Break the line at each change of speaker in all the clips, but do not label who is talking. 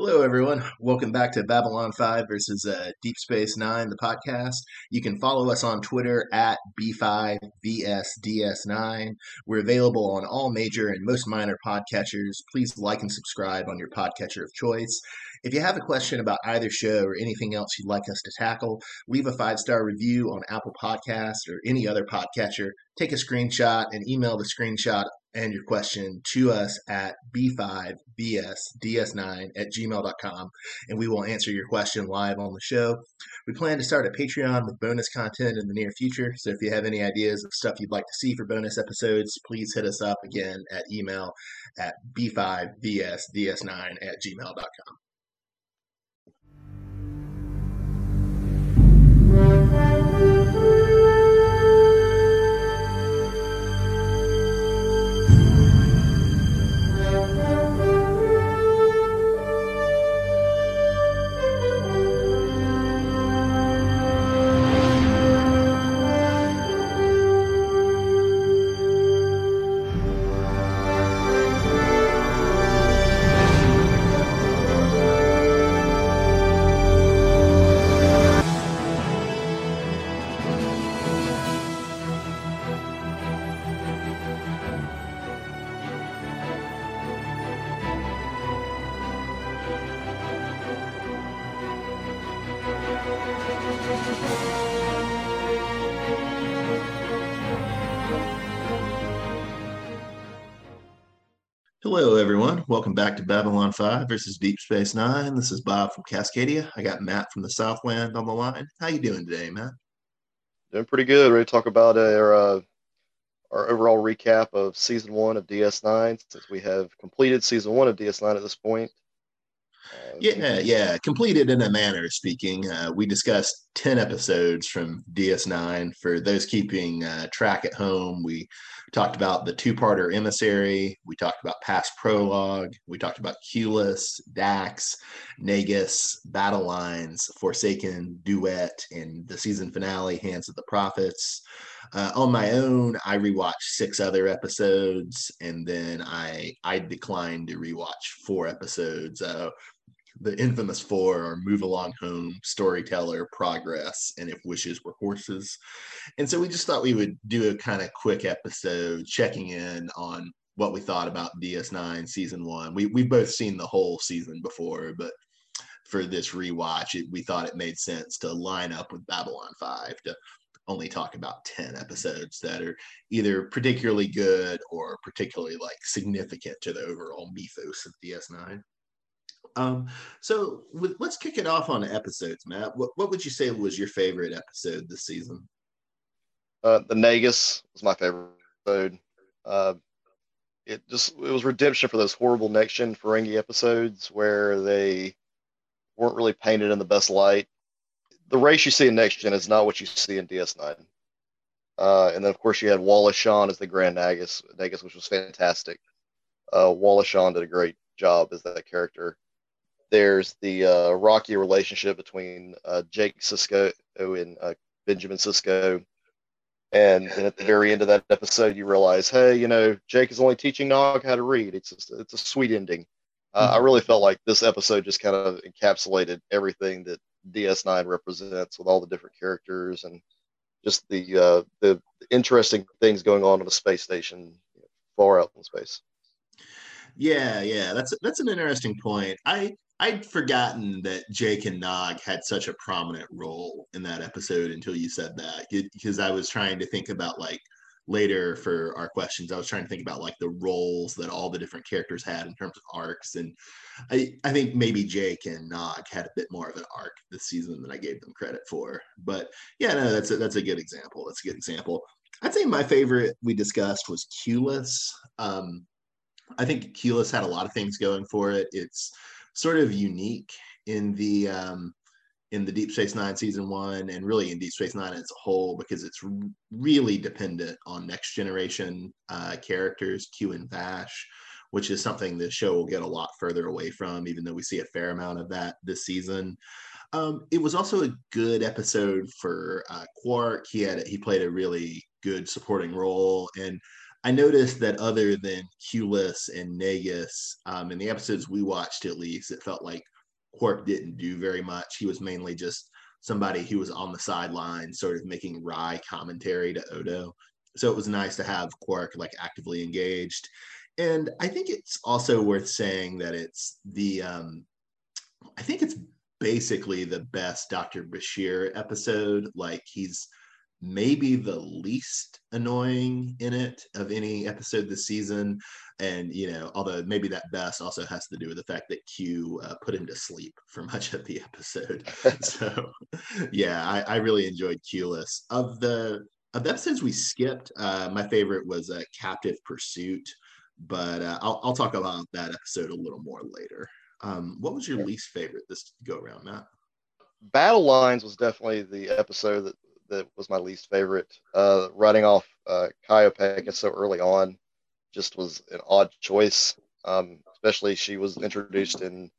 Hello, everyone. Welcome back to Babylon 5 versus uh, Deep Space Nine, the podcast. You can follow us on Twitter at B5VSDS9. We're available on all major and most minor podcatchers. Please like and subscribe on your podcatcher of choice. If you have a question about either show or anything else you'd like us to tackle, leave a five star review on Apple Podcasts or any other podcatcher. Take a screenshot and email the screenshot and your question to us at b5vsds9 at gmail.com and we will answer your question live on the show. We plan to start a Patreon with bonus content in the near future. So if you have any ideas of stuff you'd like to see for bonus episodes, please hit us up again at email at b5vsds9 at gmail.com. Hello, everyone. Welcome back to Babylon 5 versus Deep Space Nine. This is Bob from Cascadia. I got Matt from the Southland on the line. How you doing today, Matt?
Doing pretty good. Ready to talk about our uh, our overall recap of season one of DS9 since we have completed season one of DS9 at this point.
Uh, yeah, yeah, completed in a manner of speaking. Uh, we discussed 10 episodes from DS9. For those keeping uh, track at home, we talked about the two parter emissary. We talked about past prologue. We talked about Qless, Dax, Nagus, Battle Lines, Forsaken, Duet, and the season finale, Hands of the Prophets. Uh, on my own, I rewatched six other episodes, and then I I declined to rewatch four episodes. Uh, the infamous four are Move Along Home, Storyteller, Progress, and If Wishes Were Horses. And so we just thought we would do a kind of quick episode checking in on what we thought about DS9 season one. We we've both seen the whole season before, but for this rewatch, it, we thought it made sense to line up with Babylon 5 to only talk about 10 episodes that are either particularly good or particularly like significant to the overall mythos of DS9. Um, so let's kick it off on episodes, Matt. What, what would you say was your favorite episode this season?
Uh, the Nagus was my favorite episode. Uh, it just it was redemption for those horrible next gen Ferengi episodes where they weren't really painted in the best light. The race you see in next gen is not what you see in DS9. Uh, and then of course you had Wallace Shawn as the Grand Nagus, Nagus, which was fantastic. Uh, Wallace Shawn did a great job as that character there's the uh, rocky relationship between uh, Jake Sisko and uh, Benjamin Sisko. And then at the very end of that episode, you realize, hey, you know, Jake is only teaching Nog how to read. It's just, it's a sweet ending. Mm-hmm. I really felt like this episode just kind of encapsulated everything that DS9 represents with all the different characters and just the uh, the interesting things going on on the space station far out in space.
Yeah, yeah, that's that's an interesting point. I I'd forgotten that Jake and Nog had such a prominent role in that episode until you said that because I was trying to think about like later for our questions I was trying to think about like the roles that all the different characters had in terms of arcs and I I think maybe Jake and Nog had a bit more of an arc this season than I gave them credit for but yeah no that's a, that's a good example that's a good example. I'd say my favorite we discussed was Qless um, I think Qless had a lot of things going for it it's sort of unique in the um, in the Deep Space Nine season one, and really in Deep Space Nine as a whole, because it's really dependent on next generation uh, characters, Q and Vash, which is something the show will get a lot further away from, even though we see a fair amount of that this season. Um, it was also a good episode for uh, Quark. He had he played a really good supporting role, and I noticed that other than Qless and Nagus, um, in the episodes we watched at least, it felt like Quark didn't do very much. He was mainly just somebody who was on the sideline, sort of making wry commentary to Odo. So it was nice to have Quark like actively engaged. And I think it's also worth saying that it's the um, I think it's basically the best Dr. Bashir episode. Like he's maybe the least annoying in it of any episode this season. And, you know, although maybe that best also has to do with the fact that Q uh, put him to sleep for much of the episode. so, yeah, I, I really enjoyed Qless. Of the of the episodes we skipped, uh, my favorite was uh, Captive Pursuit, but uh, I'll, I'll talk about that episode a little more later. Um, what was your least favorite this go around, Matt?
Battle Lines was definitely the episode that, that was my least favorite. Uh, writing off uh, Kai Opaka so early on just was an odd choice. Um, especially she was introduced in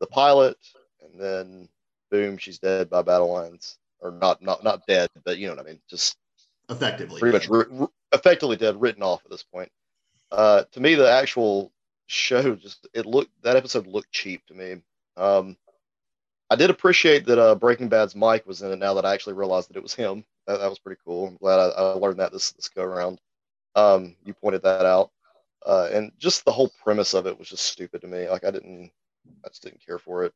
the pilot, and then boom, she's dead by battle lines, or not not not dead, but you know what I mean. Just
effectively,
pretty much effectively dead, written off at this point. Uh, to me, the actual show just it looked that episode looked cheap to me. Um, I did appreciate that uh, Breaking Bad's Mike was in it. Now that I actually realized that it was him, that, that was pretty cool. I'm glad I, I learned that this this go around. Um, you pointed that out, uh, and just the whole premise of it was just stupid to me. Like I didn't, I just didn't care for it.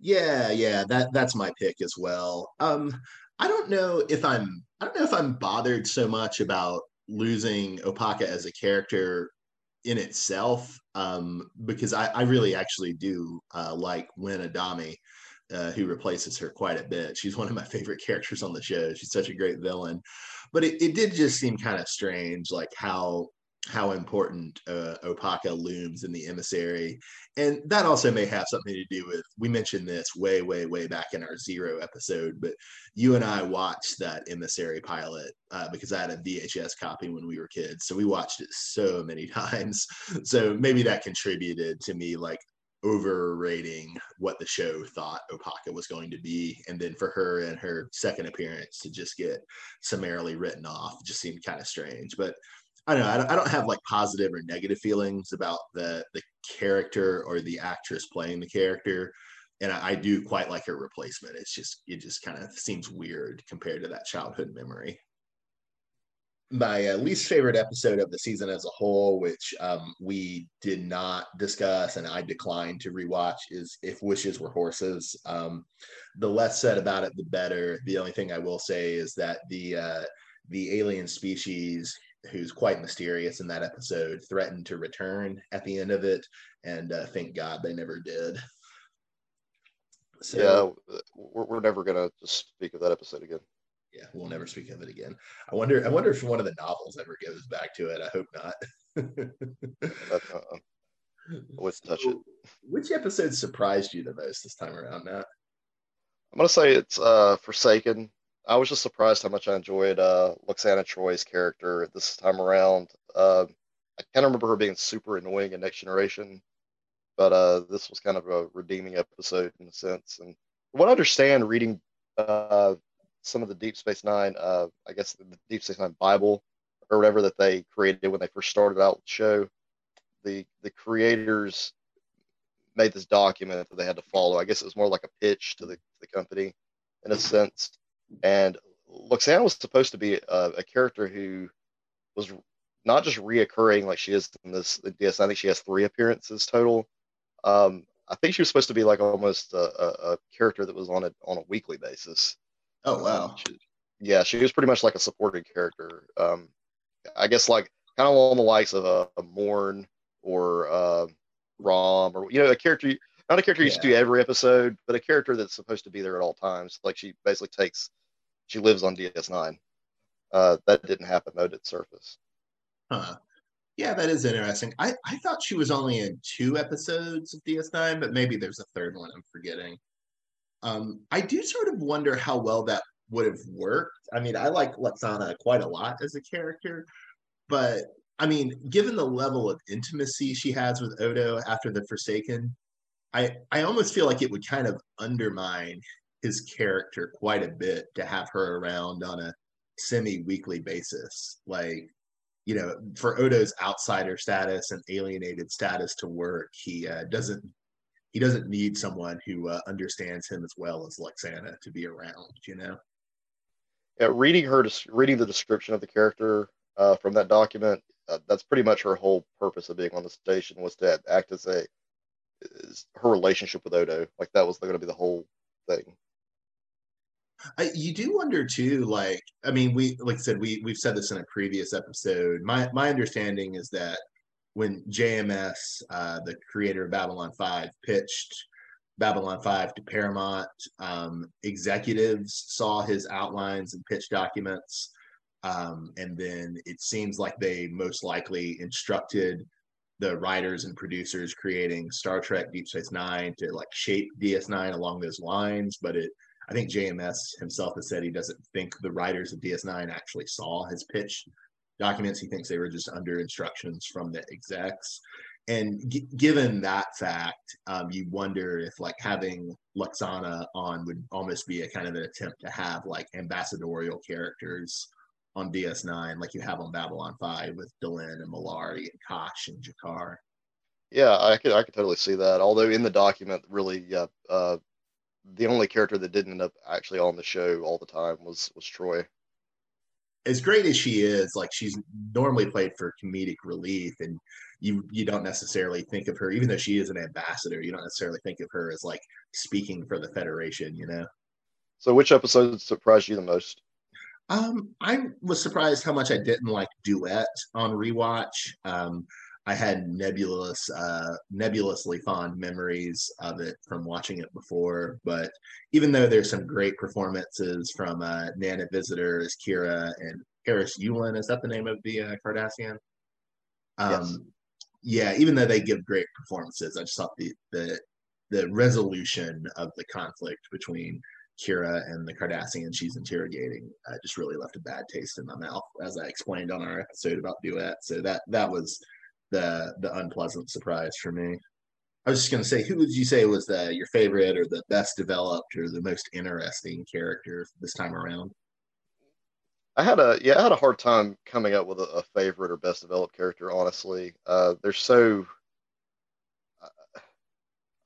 Yeah, yeah, that that's my pick as well. Um, I don't know if I'm, I don't know if I'm bothered so much about losing Opaka as a character in itself um, because I, I, really actually do uh, like Winn Adami, uh, who replaces her quite a bit. She's one of my favorite characters on the show. She's such a great villain, but it, it did just seem kind of strange, like how how important uh, Opaka looms in the emissary. And that also may have something to do with, we mentioned this way, way, way back in our zero episode, but you and I watched that emissary pilot uh, because I had a VHS copy when we were kids. So we watched it so many times. So maybe that contributed to me like overrating what the show thought Opaka was going to be. And then for her and her second appearance to just get summarily written off just seemed kind of strange. But I don't know. I don't, have like positive or negative feelings about the the character or the actress playing the character, and I, I do quite like her replacement. It's just it just kind of seems weird compared to that childhood memory. My uh, least favorite episode of the season as a whole, which um, we did not discuss and I declined to rewatch, is If Wishes Were Horses. Um, the less said about it, the better. The only thing I will say is that the uh, the alien species who's quite mysterious in that episode, threatened to return at the end of it, and uh, thank God they never did.
So, yeah, we're, we're never gonna speak of that episode again.
Yeah, we'll never speak of it again. I wonder. I wonder if one of the novels ever goes back to it. I hope not.
uh, let's touch it.
Which episode surprised you the most this time around, Matt?
I'm gonna say it's uh, Forsaken. I was just surprised how much I enjoyed uh, Lwaxana Troi's character this time around. Uh, I of remember her being super annoying in Next Generation, but uh, this was kind of a redeeming episode in a sense. And what I understand, reading uh, some of the Deep Space Nine, uh, I guess the Deep Space Nine Bible or whatever that they created when they first started out the show, the the creators made this document that they had to follow. I guess it was more like a pitch to the, the company in a sense and Lwaxana was supposed to be a, a, character who was not just reoccurring like she is in this Yes, I think she has three appearances total. Um, I think she was supposed to be like almost a, a, a character that was on a on a weekly basis.
Oh wow! Um,
she, yeah, she was pretty much like a supporting character. Um, I guess like kind of along the likes of a, a Morn or uh, Rom or you know a character not a character you yeah. see every episode, but a character that's supposed to be there at all times. Like she basically takes, she lives on DS9. Uh, that didn't happen though. Did surface.
Huh. Yeah, that is interesting. I, I thought she was only in two episodes of DS9, but maybe there's a third one I'm forgetting. Um, I do sort of wonder how well that would have worked. I mean, I like Lwaxana quite a lot as a character, but I mean, given the level of intimacy she has with Odo after the Forsaken, I I almost feel like it would kind of undermine his character quite a bit to have her around on a semi-weekly basis. Like you know, for Odo's outsider status and alienated status to work, he uh, doesn't he doesn't need someone who uh, understands him as well as Lwaxana to be around. You know.
Yeah, reading her, reading the description of the character uh, from that document, uh, that's pretty much her whole purpose of being on the station was to act as a her relationship with Odo. Like that was going to be the whole thing.
I, you do wonder too, like I mean, we like I said, we we've said this in a previous episode. My my understanding is that when JMS, uh, the creator of Babylon Five, pitched Babylon Five to Paramount, um, executives saw his outlines and pitch documents, um, and then it seems like they most likely instructed the writers and producers creating Star Trek Deep Space Nine to like shape DS9 along those lines, but it I think JMS himself has said he doesn't think the writers of DS9 actually saw his pitch documents. He thinks they were just under instructions from the execs. And g- given that fact, um, you wonder if like having Lwaxana on would almost be a kind of an attempt to have like ambassadorial characters on DS9, like you have on Babylon 5 with Delenn and Mollari and Kosh and G'Kar.
Yeah, I could I could totally see that. Although in the document, really, yeah, uh, the only character that didn't end up actually on the show all the time was was Troi.
As great as she is, like she's normally played for comedic relief, and you you don't necessarily think of her, even though she is an ambassador, you don't necessarily think of her as like speaking for the Federation, you know.
So, which episode surprised you the most?
Um, I was surprised how much I didn't like Duet on rewatch. Um, I had nebulous, uh, nebulously fond memories of it from watching it before. But even though there's some great performances from uh, Nana Visitor as Kira and Harris Yulin, is that the name of the uh, Cardassian? Um, yes. Yeah, even though they give great performances, I just thought the the the resolution of the conflict between Kira and the Cardassian she's interrogating uh, just really left a bad taste in my mouth, as I explained on our episode about Duet. So that that was the the unpleasant surprise for me. I was just going to say, who would you say was the your favorite or the best developed or the most interesting character this time around?
I had a yeah, I had a hard time coming up with a, a favorite or best developed character. Honestly, uh, they're so.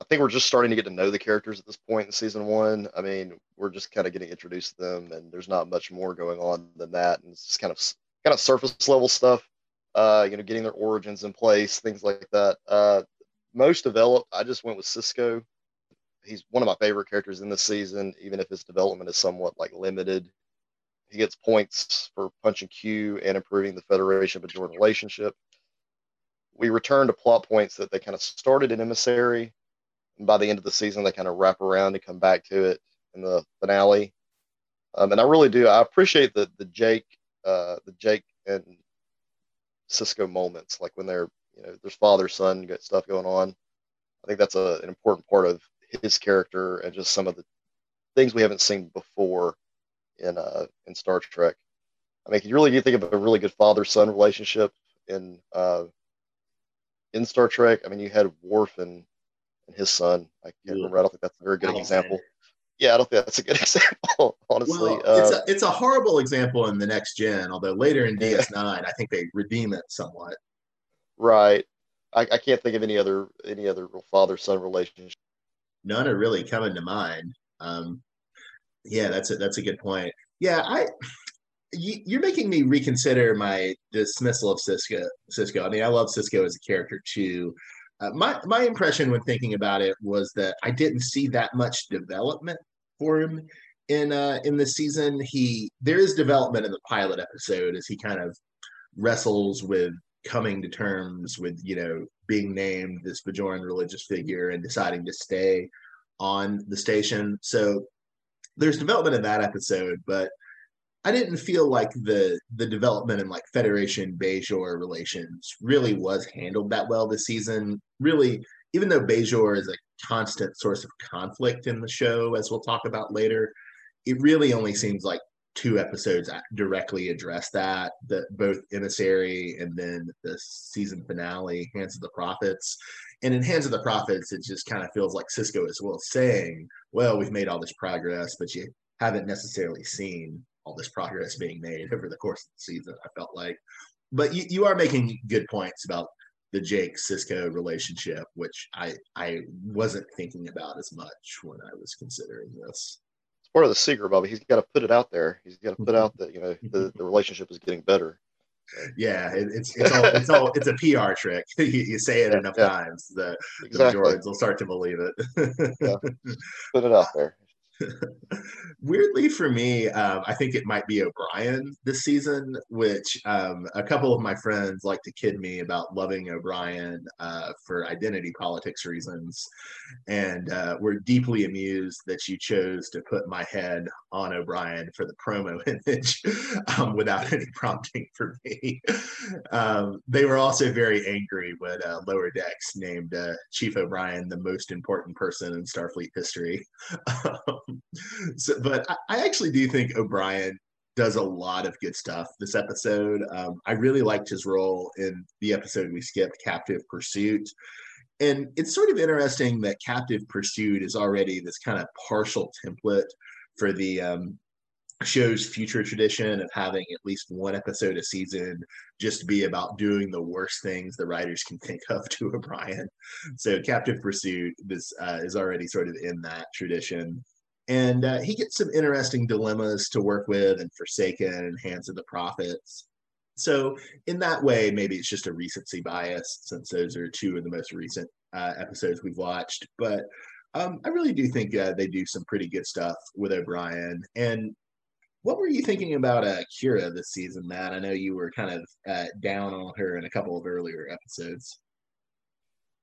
Think we're just starting to get to know the characters at this point in season one. I mean, we're just kind of getting introduced to them, and there's not much more going on than that, and it's just kind of kind of surface level stuff uh, you know, getting their origins in place, things like that. Uh, most developed, I just went with Sisko. He's one of my favorite characters in this season, even if his development is somewhat like limited. He gets points for punching Q and improving the Federation Bajoran relationship. We return to plot points that they kind of started in Emissary, and by the end of the season, they kind of wrap around and come back to it in the finale. Um, and I really do. I appreciate the the Jake, uh, the Jake and Sisko moments, like when they're you know there's father son got stuff going on. I think that's a, an important part of his character and just some of the things we haven't seen before in uh in Star Trek. I mean, you really do think of a really good father son relationship in uh in Star Trek. I mean, you had Worf and and his son. I can't remember. I don't think that's a very good example yeah, I don't think that's a good example, honestly.
Well, uh, it's, a, it's a horrible example in the next gen, although later in DS9, I think they redeem it somewhat.
Right. I, I can't think of any other any other father son relationship.
None are really coming to mind. Um, yeah, that's a that's a good point. Yeah, I you're making me reconsider my dismissal of Sisko. Sisko. I mean, I love Sisko as a character too. Uh, my my impression when thinking about it was that I didn't see that much development for him in uh in the season. He there is development in the pilot episode as he kind of wrestles with coming to terms with you know being named this Bajoran religious figure and deciding to stay on the station. So there's development in that episode, but I didn't feel like the the development in like Federation Bajor relations really was handled that well this season. Really, even though Bajor is a constant source of conflict in the show, as we'll talk about later, it really only seems like two episodes directly address that. That both Emissary and then the season finale, Hands of the Prophets. And in Hands of the Prophets, it just kind of feels like Sisko is well saying, "Well, we've made all this progress, but you haven't necessarily seen all this progress being made over the course of the season. I felt like but you, you are making good points about the Jake Sisko relationship, which I I wasn't thinking about as much when I was considering this.
It's part of the secret, Bobby. He's got to put it out there. He's got to put out that you know the, the relationship is getting better.
Yeah, it, it's it's all it's all it's a PR trick. you, you, say it yeah, enough yeah. times that exactly. the majorities will start to believe it.
yeah. Put it out there.
Weirdly for me, um, I think it might be O'Brien this season, which um, a couple of my friends like to kid me about loving O'Brien uh, for identity politics reasons. And uh, we're deeply amused that you chose to put my head on O'Brien for the promo image um, without any prompting for me. Um, they were also very angry when uh, Lower Decks named uh, Chief O'Brien the most important person in Starfleet history. So, but I, I, actually do think O'Brien does a lot of good stuff this episode. Um, I really liked his role in the episode we skipped, Captive Pursuit. And it's sort of interesting that Captive Pursuit is already this kind of partial template for the um, show's future tradition of having at least one episode a season just be about doing the worst things the writers can think of to O'Brien. So Captive Pursuit is uh, is already sort of in that tradition and uh, he gets some interesting dilemmas to work with and Forsaken and Hands of the Prophets. So in that way, maybe it's just a recency bias since those are two of the most recent uh, episodes we've watched. But um, I really do think uh, they do some pretty good stuff with O'Brien. And what were you thinking about uh, Kira this season, Matt? I know you were kind of uh, down on her in a couple of earlier episodes.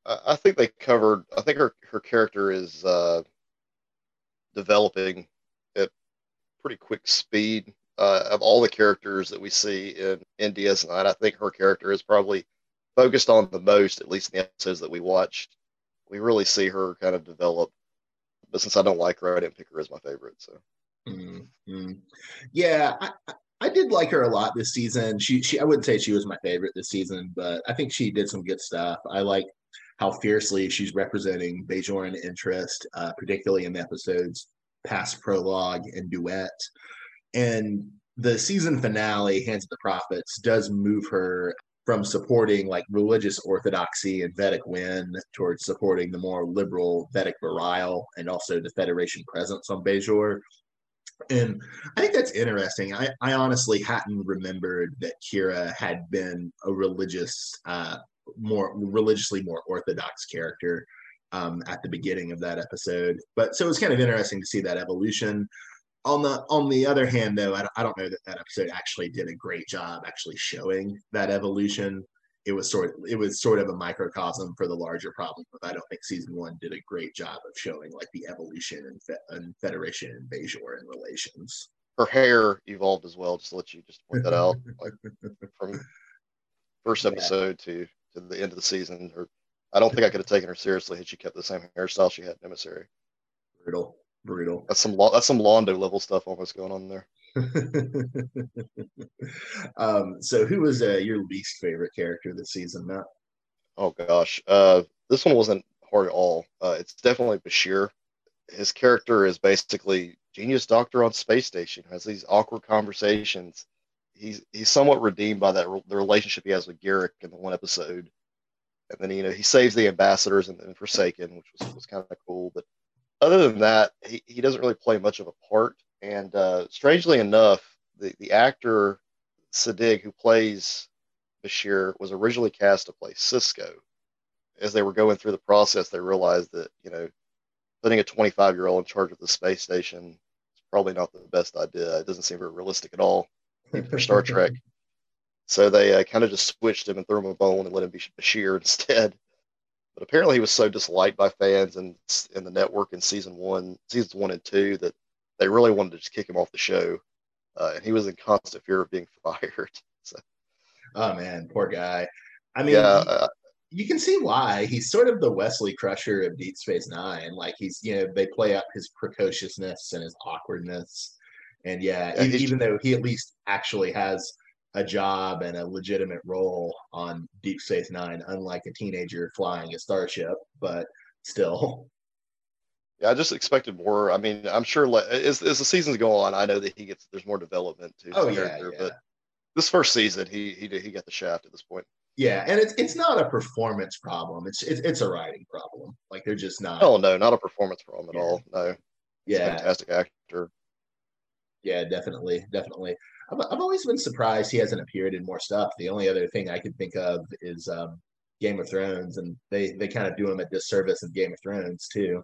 I think they covered. I think her her character is uh, developing at pretty quick speed. Uh, of all the characters that we see in, in DS9, I think her character is probably focused on the most, at least in the episodes that we watched. We really see her kind of develop. But since I don't like her, I didn't pick her as my favorite. So,
mm-hmm. yeah, I, I did like her a lot this season. She, she, I wouldn't say she was my favorite this season, but I think she did some good stuff. I like how fiercely she's representing Bajoran interest, uh, particularly in the episodes past prologue and duet. And the season finale, Hands of the Prophets, does move her from supporting like religious orthodoxy and Vedek Winn towards supporting the more liberal Vedek Bareil and also the Federation presence on Bajor. And I think that's interesting. I, I honestly hadn't remembered that Kira had been a religious uh, more religiously more orthodox character um, at the beginning of that episode. But so it was kind of interesting to see that evolution. On the on the other hand, though, I don't, I don't know that that episode actually did a great job actually showing that evolution. It was sort of, it was sort of a microcosm for the larger problem. But I don't think season one did a great job of showing like the evolution and, fe- and Federation and Bajor and relations.
Her hair evolved as well. Just to let you just point that out, like from first episode yeah. to to the end of the season. Her, I don't think I could have taken her seriously had she kept the same hairstyle she had in Emissary.
Brutal, brutal.
That's some that's some Londo level stuff almost going on there.
um, so, who was uh, your least favorite character this season, Matt?
Oh gosh, uh, this one wasn't hard at all. Uh, it's definitely Bashir. His character is basically genius doctor on space station. Has these awkward conversations he's he's somewhat redeemed by that the relationship he has with Garak in the one episode, and then you know he saves the ambassadors and, and Forsaken, which was, was kind of cool. But other than that, he, he doesn't really play much of a part. And uh, strangely enough, the the actor Siddig who plays Bashir was originally cast to play Sisko. As they were going through the process, they realized that you know putting a 25 year old in charge of the space station is probably not the best idea. It doesn't seem very realistic at all for Star Trek. So they uh, kind of just switched him and threw him a bone and let him be Bashir instead. But apparently he was so disliked by fans and in the network in season one, seasons one and two, that they really wanted to just kick him off the show. Uh, and he was in constant fear of being fired. So.
Oh man, poor guy. I mean, yeah, uh, you can see why he's sort of the Wesley Crusher of Deep Space Nine. Like he's, you know, they play up his precociousness and his awkwardness and yeah, yeah even though he at least actually has a job and a legitimate role on Deep Space Nine, unlike a teenager flying a starship, but still.
Yeah, I just expected more. I mean, I'm sure as, as the seasons go on, I know that he gets there's more development to
oh, yeah, yeah.
but this first season, he he did, he got the shaft at this point.
Yeah, and it's it's not a performance problem. It's it's, it's a writing problem. Like they're just not.
Oh no, not a performance problem at
Yeah.
all. No,
yeah,
fantastic actor.
Yeah, definitely, definitely. I've, I've always been surprised he hasn't appeared in more stuff. The only other thing I could think of is um, Game of Thrones, and they they kind of do him a disservice in Game of Thrones too.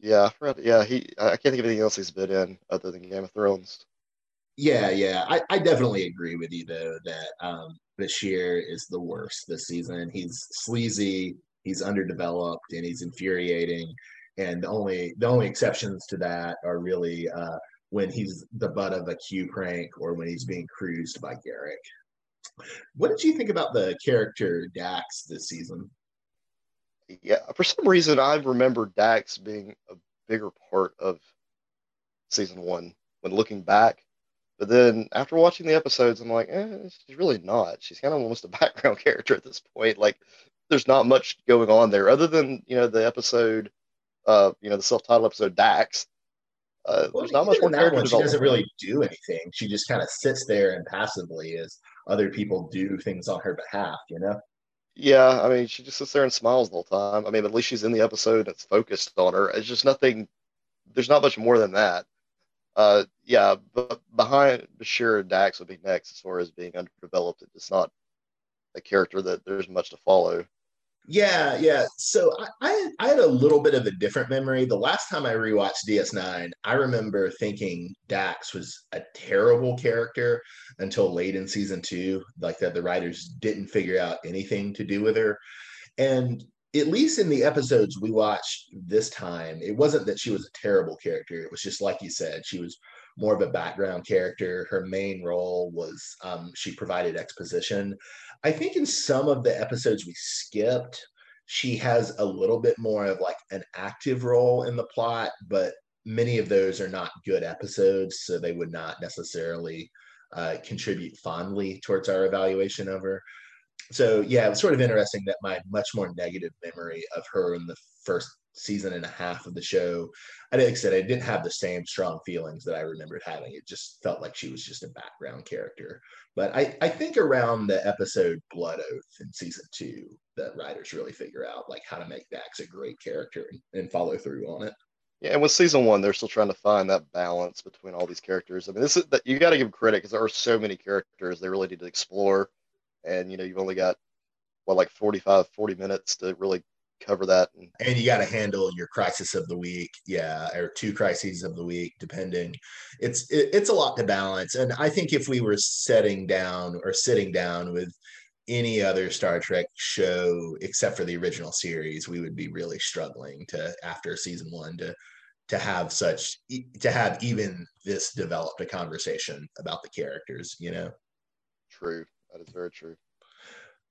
Yeah, yeah. He I can't think of anything else he's been in other than Game of Thrones.
Yeah, yeah, I, I definitely agree with you though that um, Bashir is the worst this season. He's sleazy, he's underdeveloped, and he's infuriating. And the only the only exceptions to that are really uh, when he's the butt of a Q prank or when he's being cruised by Garak. What did you think about the character Dax this season?
Yeah, for some reason I remember Dax being a bigger part of season one when looking back. But then after watching the episodes, I'm like, eh, she's really not. She's kind of almost a background character at this point. Like, there's not much going on there other than you know the episode, uh, you know the self-titled episode Dax. Uh,
Well,
there's not much more
that
character
one, she doesn't really do anything. She just kind of sits there and passively as other people do things on her behalf. You know?
Yeah, I mean, she just sits there and smiles the whole time. I mean, at least she's in the episode. that's focused on her. It's just nothing. There's not much more than that. Uh, yeah, but behind Bashir and Dax would be next as far as being underdeveloped. It's not a character that there's much to follow.
Yeah, yeah. So I, I I had a little bit of a different memory. The last time I rewatched DS9, I remember thinking Dax was a terrible character until late in season two, like that the writers didn't figure out anything to do with her. And at least in the episodes we watched this time, it wasn't that she was a terrible character. It was just like you said, she was more of a background character. Her main role was um, she provided exposition. I think in some of the episodes we skipped, she has a little bit more of like an active role in the plot, but many of those are not good episodes, so they would not necessarily uh, contribute fondly towards our evaluation of her so yeah, it was sort of interesting that my much more negative memory of her in the first season and a half of the show, I like I said, I didn't have the same strong feelings that I remembered having. It just felt like she was just a background character. But I, I think around the episode Blood Oath in season two, the writers really figure out like how to make Dax a great character and, and follow through on it.
Yeah, and with season one, they're still trying to find that balance between all these characters. I mean, this is that you got to give credit because there are so many characters they really need to explore, and you know, you've only got what like 45, 40 minutes to really cover that. And
and you got to handle your crisis of the week yeah or two crises of the week depending it's it, it's a lot to balance and i think if we were setting down or sitting down with any other star trek show except for the original series we would be really struggling to after season one to to have such to have even this developed a conversation about the characters you know
true, that is very true.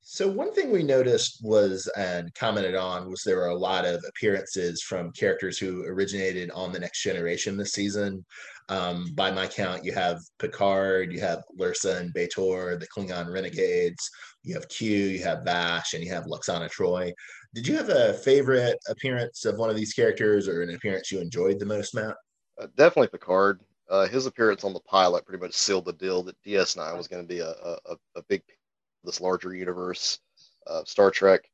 So one thing we noticed was and commented on was there were a lot of appearances from characters who originated on the Next Generation this season. Um, by my count, you have Picard, you have Lursa and B'Etor, the Klingon renegades. You have Q, you have Vash, and you have Lwaxana Troi. Did you have a favorite appearance of one of these characters, or an appearance you enjoyed the most, Matt?
Uh, definitely Picard. Uh, his appearance on the pilot pretty much sealed the deal that DS9 was going to be a, a, a big this larger universe, Star Trek.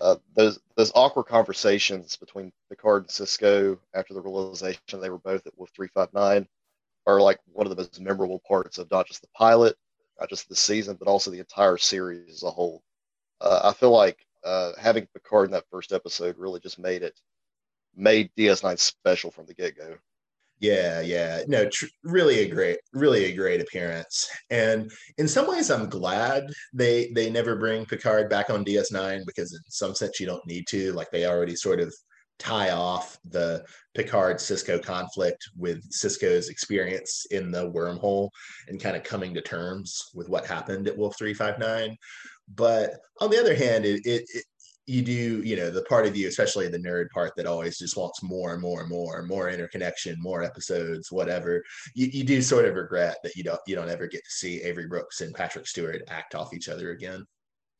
Uh, those those awkward conversations between Picard and Sisko after the realization they were both at Wolf 359 are like one of the most memorable parts of not just the pilot, not just the season, but also the entire series as a whole. Uh, I feel like uh, having Picard in that first episode really just made it made DS9 special from the get go.
Yeah, yeah. No, tr- really a great, really a great appearance. And in some ways, I'm glad they they never bring Picard back on DS9 because in some sense you don't need to. Like they already sort of tie off the Picard Sisko conflict with Sisko's experience in the wormhole and kind of coming to terms with what happened at Wolf 359. But on the other hand, it, it, it you do, you know, the part of you, especially the nerd part that always just wants more and more and more, more interconnection, more episodes, whatever. You, you do sort of regret that you don't you don't ever get to see Avery Brooks and Patrick Stewart act off each other again.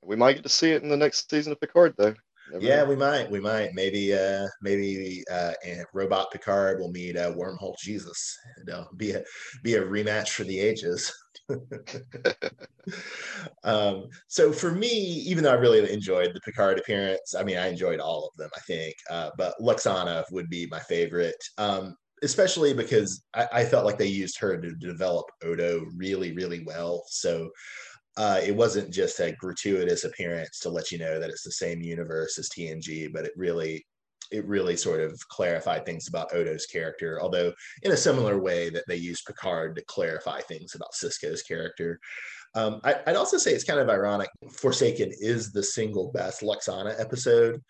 We might get to see it in the next season of Picard, though.
Never yeah, know. we might. We might. Maybe. Uh, maybe. Uh, Robot Picard will meet uh, Wormhole Jesus. It'll be a be a rematch for the ages. um, so for me, even though I really enjoyed the Picard appearance, I mean, I enjoyed all of them. I think, uh, but Lwaxana would be my favorite. Um, especially because I, I, felt like they used her to develop Odo really, really well. So uh, it wasn't just a gratuitous appearance to let you know that it's the same universe as TNG, but it really it really sort of clarified things about Odo's character, although in a similar way that they used Picard to clarify things about Sisko's character. Um, I, would also say it's kind of ironic. Forsaken is the single best Lwaxana episode.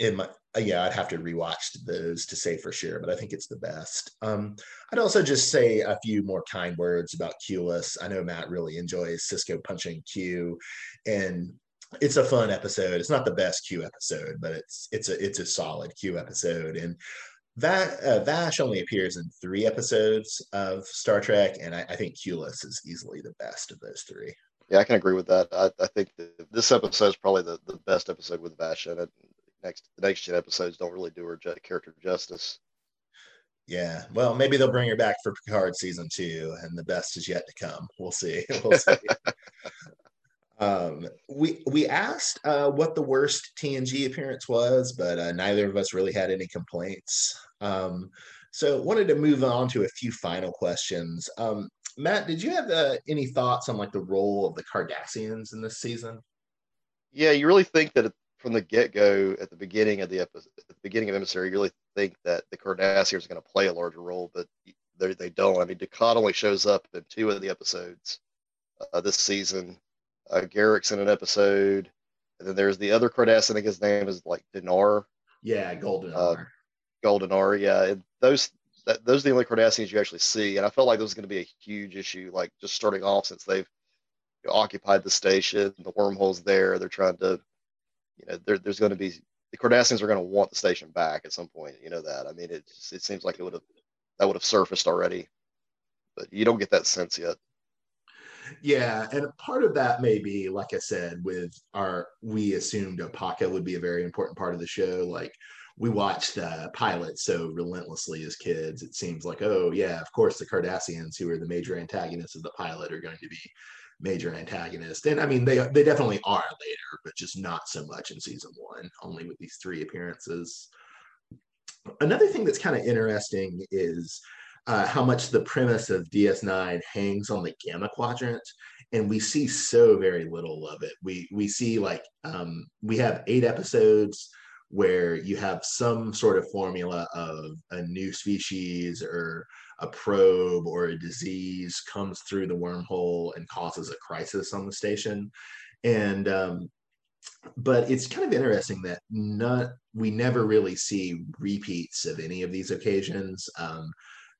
In my uh, yeah, I'd have to rewatch those to say for sure, but I think it's the best. Um, I'd also just say a few more kind words about Qless. I know Matt really enjoys Sisko punching Q, and it's a fun episode. It's not the best Q episode, but it's it's a it's a solid Q episode. And that uh, Vash only appears in three episodes of Star Trek, and I, I think Qless is easily the best of those three.
Yeah, I can agree with that. I, I think this episode is probably the, the best episode with Vash in it. Next, the next gen episodes don't really do her character justice.
Yeah, well, maybe they'll bring her back for Picard season two, and the best is yet to come. We'll see. We'll see. Um, we we asked uh, what the worst TNG appearance was, but uh, neither of us really had any complaints. Um, so wanted to move on to a few final questions. Um, Matt, did you have uh, any thoughts on like the role of the Cardassians in this season?
Yeah, you really think that from the get go at the beginning of the episode, at the beginning of Emissary, you really think that the Cardassians are going to play a larger role, but they, they don't. I mean, Dukat only shows up in two of the episodes uh, this season uh, Garak's in an episode, and then there's the other Cardassian. I think his name is like Danar.
Yeah, Golden uh,
Gul Danar, yeah. And those that, those are the only Cardassians you actually see, and I felt like this was going to be a huge issue, like just starting off since they've you know, occupied the station, the wormholes there. They're trying to, you know, there's going to be the Cardassians are going to want the station back at some point. You know that. I mean, it it seems like it would have that would have surfaced already, but you don't get that sense yet.
Yeah, and part of that may be, like I said, with our we assumed Opaka would be a very important part of the show. Like we watched uh, pilot so relentlessly as kids, it seems like, oh yeah, of course the Cardassians, who are the major antagonists of the pilot, are going to be major antagonists. And I mean, they they definitely are later, but just not so much in season one. Only with these three appearances. Another thing that's kind of interesting is uh, how much the premise of DS9 hangs on the gamma quadrant, and we see so very little of it. We we see like um, we have eight episodes where you have some sort of formula of a new species or a probe or a disease comes through the wormhole and causes a crisis on the station and um, but it's kind of interesting that not we never really see repeats of any of these occasions um,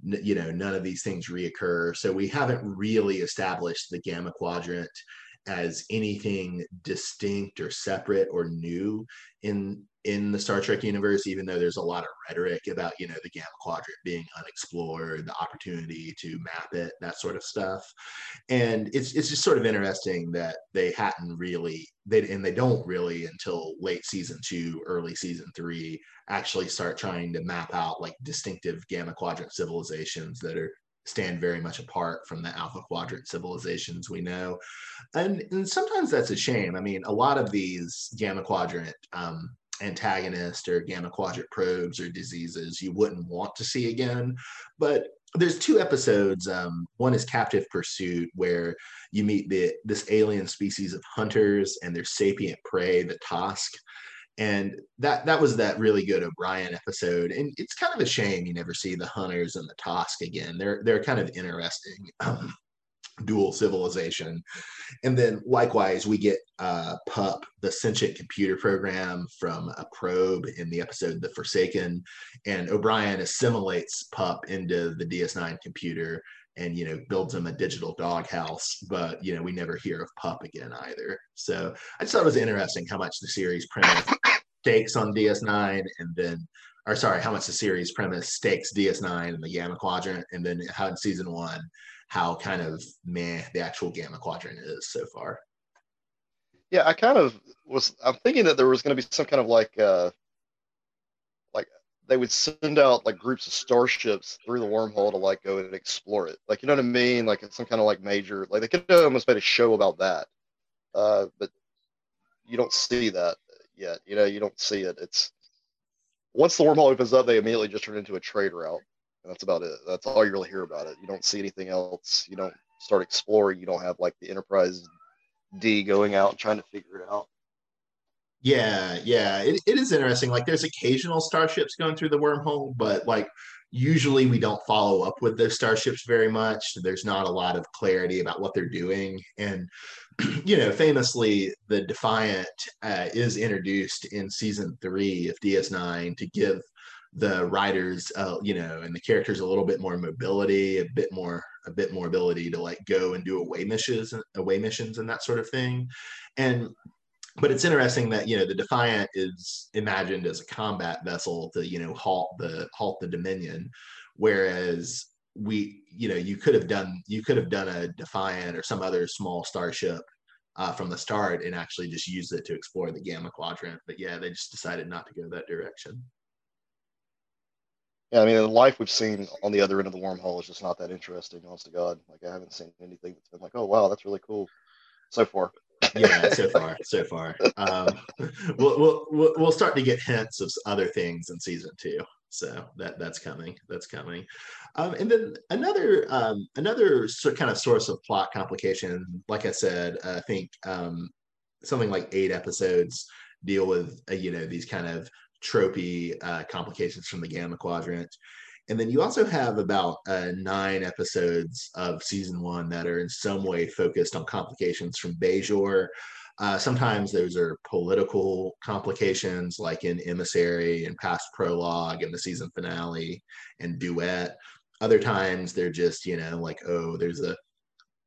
you know none of these things reoccur. So we haven't really established the gamma quadrant as anything distinct or separate or new in in the Star Trek universe, even though there's a lot of rhetoric about, you know, the Gamma Quadrant being unexplored, the opportunity to map it, that sort of stuff. And it's it's just sort of interesting that they hadn't really they and they don't really until late season two, early season three, actually start trying to map out like distinctive Gamma Quadrant civilizations that are stand very much apart from the alpha quadrant civilizations we know and, and sometimes that's a shame i mean a lot of these gamma quadrant um, antagonist or gamma quadrant probes or diseases you wouldn't want to see again. But there's two episodes. Um, one is Captive Pursuit, where you meet the this alien species of hunters and their sapient prey, the Tosk. And that that was that really good O'Brien episode. And it's kind of a shame you never see the hunters and the Tosk again. They're they're kind of interesting. Um, dual civilization. And then likewise, we get uh, Pup, the sentient computer program from a probe in the episode The Forsaken. And O'Brien assimilates Pup into the DS9 computer and, you know, builds him a digital doghouse. But, you know, we never hear of Pup again either. So I just thought it was interesting how much the series premise stakes on DS9 and then or sorry, how much the series premise stakes DS9 and the Gamma Quadrant, and then how in season one how kind of meh the actual gamma quadrant is so far.
Yeah, I kind of was. I'm thinking that there was going to be some kind of like, uh, like they would send out like groups of starships through the wormhole to like go and explore it. Like you know what I mean? Like it's some kind of like major. Like they could have almost made a show about that. Uh, but you don't see that yet. You know, you don't see it. It's once the wormhole opens up, they immediately just turn into a trade route. And that's about it. That's all you really hear about it. You don't see anything else. You don't start exploring. You don't have like the Enterprise D going out and trying to figure it out.
Yeah, yeah, it, it is interesting. Like, there's occasional starships going through the wormhole, but like usually we don't follow up with those starships very much. There's not a lot of clarity about what they're doing, and you know, famously, the Defiant uh, is introduced in season three of DS9 to give the writers, uh, you know, and the characters a little bit more mobility, a bit more, a bit more ability to like go and do away missions, away missions, and that sort of thing. And but it's interesting that you know the Defiant is imagined as a combat vessel to you know halt the halt the Dominion, whereas we you know you could have done you could have done a Defiant or some other small starship uh, from the start and actually just use it to explore the Gamma Quadrant. But yeah, they just decided not to go that direction.
Yeah, I mean, the life we've seen on the other end of the wormhole is just not that interesting, honest to God. Like, I haven't seen anything that's been like, oh, wow, that's really cool so far.
yeah, so far, so far. Um, we'll, we'll we'll start to get hints of other things in season two. So that that's coming. That's coming. Um, and then another um, another sort kind of source of plot complication. Like I said, I think um, something like eight episodes deal with uh, you know these kind of tropey uh, complications from the Gamma Quadrant. And then you also have about uh, nine episodes of season one that are in some way focused on complications from Bajor. Uh, sometimes those are political complications, like in Emissary and Past Prologue and the season finale and Duet. Other times they're just, you know, like, oh, there's a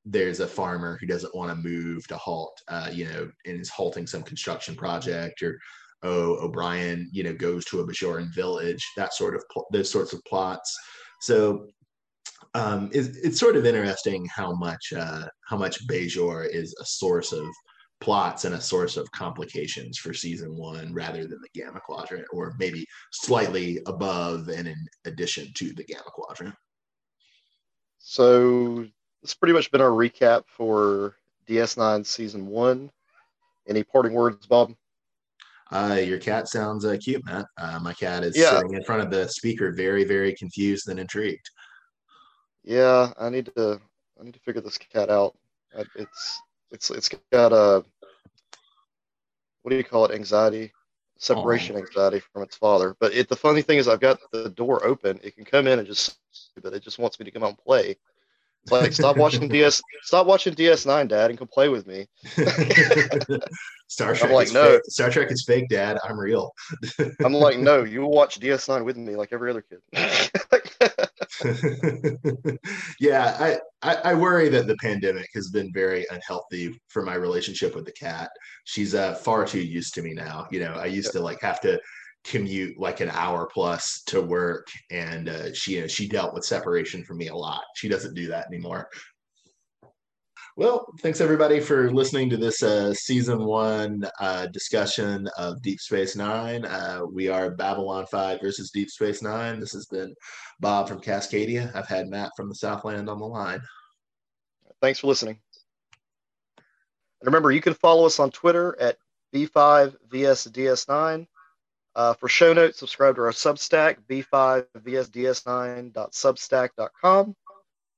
there's a farmer who doesn't want to move to halt, uh, you know, and is halting some construction project, or oh, O'Brien, you know, goes to a Bajoran village, that sort of pl- those sorts of plots. So um, it's, it's sort of interesting how much uh, how much Bajor is a source of plots and a source of complications for season one rather than the Gamma Quadrant, or maybe slightly above and in addition to the Gamma Quadrant.
So it's pretty much been our recap for DS9 season one. Any parting words, Bob?
Uh, your cat sounds uh, cute, Matt. Uh, my cat is yeah. sitting in front of the speaker, very, very confused and intrigued.
Yeah, I need to. I need to figure this cat out. It's it's it's got a what do you call it? Anxiety, separation anxiety from its father. But it, the funny thing is, I've got the door open. It can come in and just, but it just wants me to come out and play. It's like stop watching DS, stop watching DS9, Dad, and come play with me.
Star Trek. I'm like, no, fake. Star Trek is fake, Dad. I'm real.
I'm like, no, you watch DS9 with me, like every other kid.
yeah, I, I, I worry that the pandemic has been very unhealthy for my relationship with the cat. She's uh, far too used to me now. You know, I used to like have to commute like an hour plus to work. And uh, she you know she dealt with separation from me a lot. She doesn't do that anymore. Well thanks everybody for listening to this uh, season one uh, discussion of deep space nine. Uh, we are babylon 5 versus deep space nine. This has been bob from cascadia. I've had matt from the southland on the line.
Thanks for listening. And remember you can follow us on twitter at b5vsds9 uh, for show notes, subscribe to our Substack, b5vsds9.substack.com.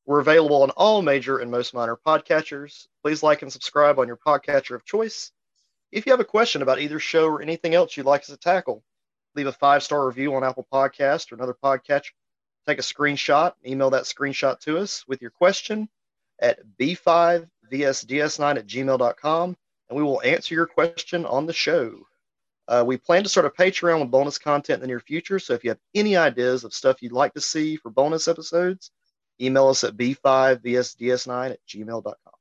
We're available on all major and most minor podcatchers. Please like and subscribe on your podcatcher of choice. If you have a question about either show or anything else you'd like us to tackle, leave a five star review on Apple Podcast or another podcatcher. Take a screenshot, email that screenshot to us with your question at b5vsds9 at gmail.com, and we will answer your question on the show. Uh, we plan to start a Patreon with bonus content in the near future. So if you have any ideas of stuff you'd like to see for bonus episodes, email us at b5vsds9 at gmail.com.